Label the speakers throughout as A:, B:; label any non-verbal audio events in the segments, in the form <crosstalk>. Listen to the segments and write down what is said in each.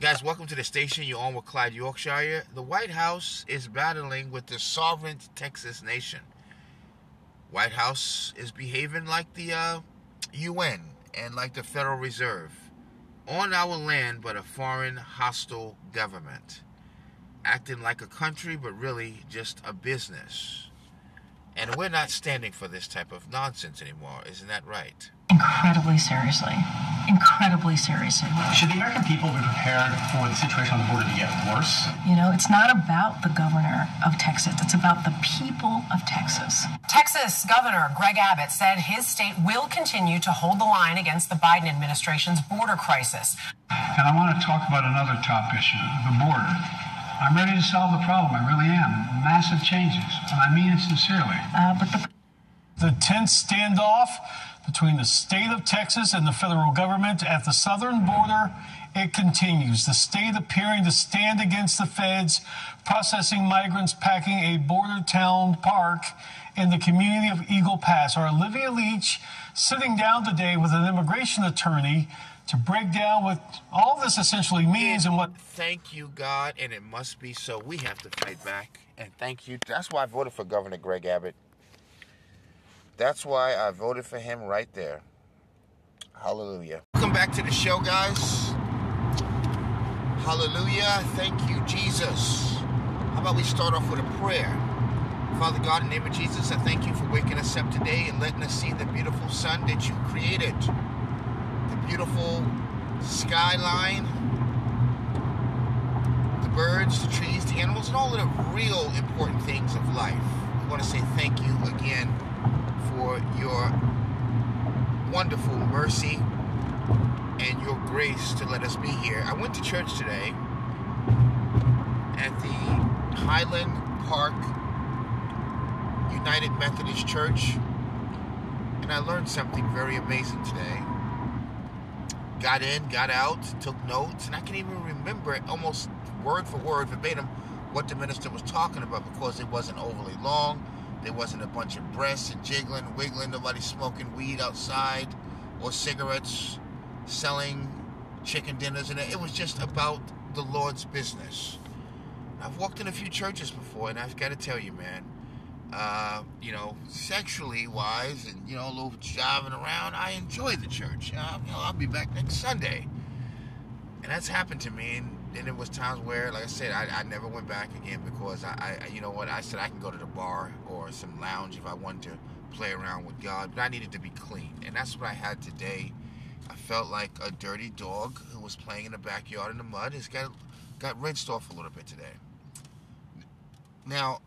A: Guys, welcome to the station. You're on with Clyde Yorkshire. The White House is battling with the sovereign Texas nation. White House is behaving like the uh, UN and like the Federal Reserve on our land, but a foreign hostile government. Acting like a country, but really just a business. And we're not standing for this type of nonsense anymore. Isn't that right?
B: incredibly seriously. Incredibly seriously.
C: Should the American people be prepared for the situation on the border to get worse?
B: You know, it's not about the governor of Texas, it's about the people of Texas.
D: Texas Governor Greg Abbott said his state will continue to hold the line against the Biden administration's border crisis.
E: And I want to talk about another top issue the border. I'm ready to solve the problem. I really am. Massive changes. And I mean it sincerely.
B: Uh, but the
F: The tense standoff between the state of Texas and the federal government at the southern border, it continues. The state appearing to stand against the feds, processing migrants packing a border town park in the community of Eagle Pass. Our Olivia Leach sitting down today with an immigration attorney to break down what all this essentially means and what
A: Thank you, God, and it must be so. We have to fight back. And thank you. That's why I voted for Governor Greg Abbott. That's why I voted for him right there. Hallelujah. Welcome back to the show, guys. Hallelujah. Thank you, Jesus. How about we start off with a prayer? Father God, in the name of Jesus, I thank you for waking us up today and letting us see the beautiful sun that you created, the beautiful skyline, the birds, the trees, the animals, and all of the real important things of life. I want to say thank you again for your wonderful mercy and your grace to let us be here. I went to church today at the Highland Park United Methodist Church, and I learned something very amazing today. Got in, got out, took notes, and I can even remember it almost word for word, verbatim, what the minister was talking about because it wasn't overly long. There wasn't a bunch of breasts and jiggling, wiggling, nobody smoking weed outside or cigarettes, selling chicken dinners, and it was just about the Lord's business. I've walked in a few churches before, and I've got to tell you, man, uh, you know, sexually wise, and you know, a little jiving around, I enjoy the church. Uh, you know, I'll be back next Sunday, and that's happened to me. And then there was times where, like I said, I, I never went back again because I, I, you know what, I said I can go to the bar or some lounge if I wanted to play around with God, but I needed to be clean, and that's what I had today. I felt like a dirty dog who was playing in the backyard in the mud. It's got got rinsed off a little bit today. Now,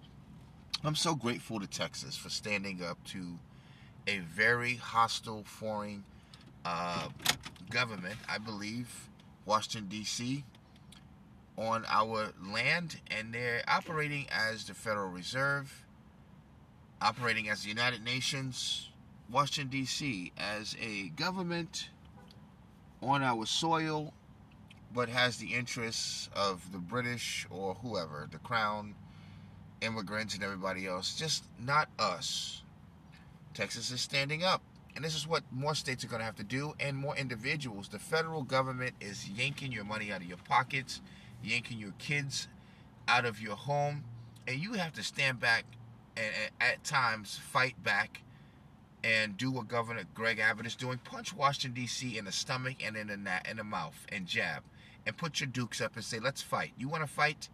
A: <clears throat> I'm so grateful to Texas for standing up to a very hostile foreign uh, government. I believe Washington D.C. on our land, and they're operating as the Federal Reserve, operating as the United Nations. Washington D.C. as a government on our soil, but has the interests of the British or whoever, the Crown, immigrants, and everybody else. Just not us. Texas is standing up. And this is what more states are going to have to do, and more individuals. The federal government is yanking your money out of your pockets, yanking your kids out of your home, and you have to stand back and, at times fight back and do what Governor Greg Abbott is doing. Punch Washington D.C. in the stomach and in the na- in the mouth and jab, and put your dukes up and say, "Let's fight." You want to fight?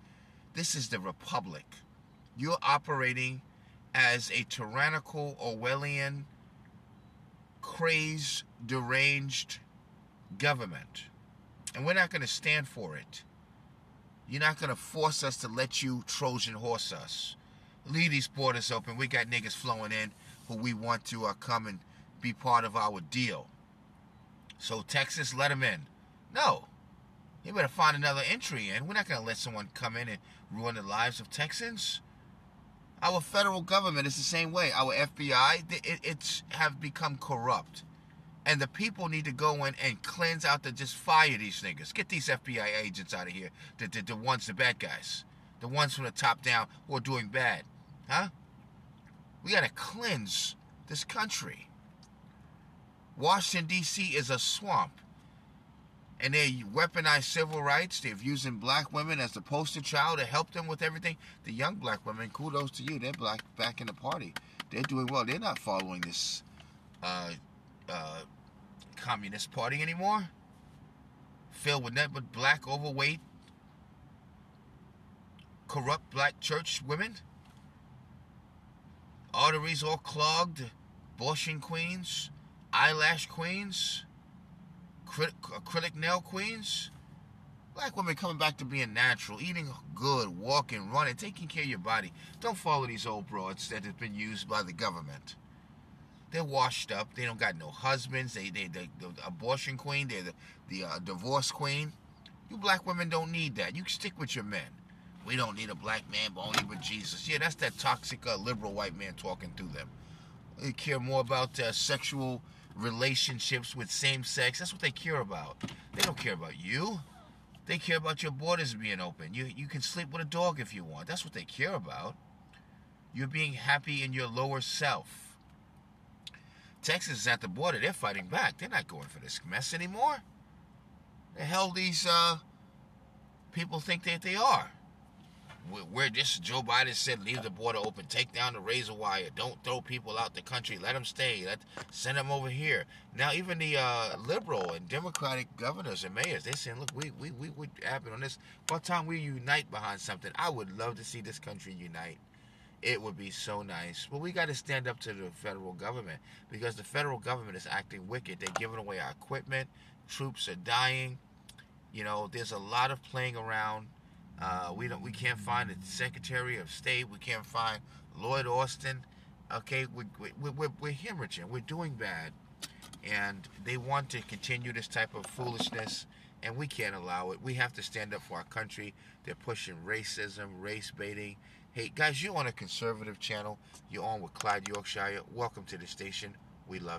A: This is the republic. You're operating as a tyrannical Orwellian, crazed, deranged government, and we're not going to stand for it. You're not going to force us to let you Trojan horse us. Leave these borders open. We got niggas flowing in who we want to uh, come and be part of our deal. So Texas, let them in. No, you better find another entry in. We're not going to let someone come in and ruin the lives of Texans. Our federal government is the same way. Our FBI, it, it's have become corrupt, and the people need to go in and cleanse out the just fire these niggas. Get these FBI agents out of here. The, the, the ones, the bad guys, the ones from the top down who are doing bad, huh? We got to cleanse this country. Washington, D.C. is a swamp. And they weaponize civil rights. They're using black women as the poster child to help them with everything. The young black women, kudos to you. They're black back in the party. They're doing well. They're not following this uh, uh, communist party anymore. Filled with nothing but black, overweight, corrupt black church women. Arteries all clogged. Abortion queens. Eyelash queens acrylic nail queens. Black women coming back to being natural, eating good, walking, running, taking care of your body. Don't follow these old broads that have been used by the government. They're washed up. They don't got no husbands. They they, they the abortion queen. They're the the uh, divorce queen. You black women don't need that. You stick with your men. We don't need a black man, but only with Jesus. Yeah, that's that toxic uh, liberal white man talking to them. They care more about uh, sexual relationships with same sex. That's what they care about. They don't care about you. They care about your borders being open. You you can sleep with a dog if you want. That's what they care about. You're being happy in your lower self. Texas is at the border. They're fighting back. They're not going for this mess anymore. The hell these uh, people think that they are where this Joe Biden said leave the border open, take down the razor wire, don't throw people out the country, let them stay, let send them over here. Now even the uh, liberal and democratic governors and mayors, they're saying, look, we we we would happen on this. By time we unite behind something, I would love to see this country unite. It would be so nice. But we got to stand up to the federal government because the federal government is acting wicked. They're giving away our equipment. Troops are dying. You know, there's a lot of playing around uh, we don't. We can't find the Secretary of State. We can't find Lloyd Austin. Okay, we, we, we're, we're hemorrhaging. We're doing bad, and they want to continue this type of foolishness, and we can't allow it. We have to stand up for our country. They're pushing racism, race baiting. Hey, guys, you're on a conservative channel. You're on with Clyde Yorkshire. Welcome to the station. We love you.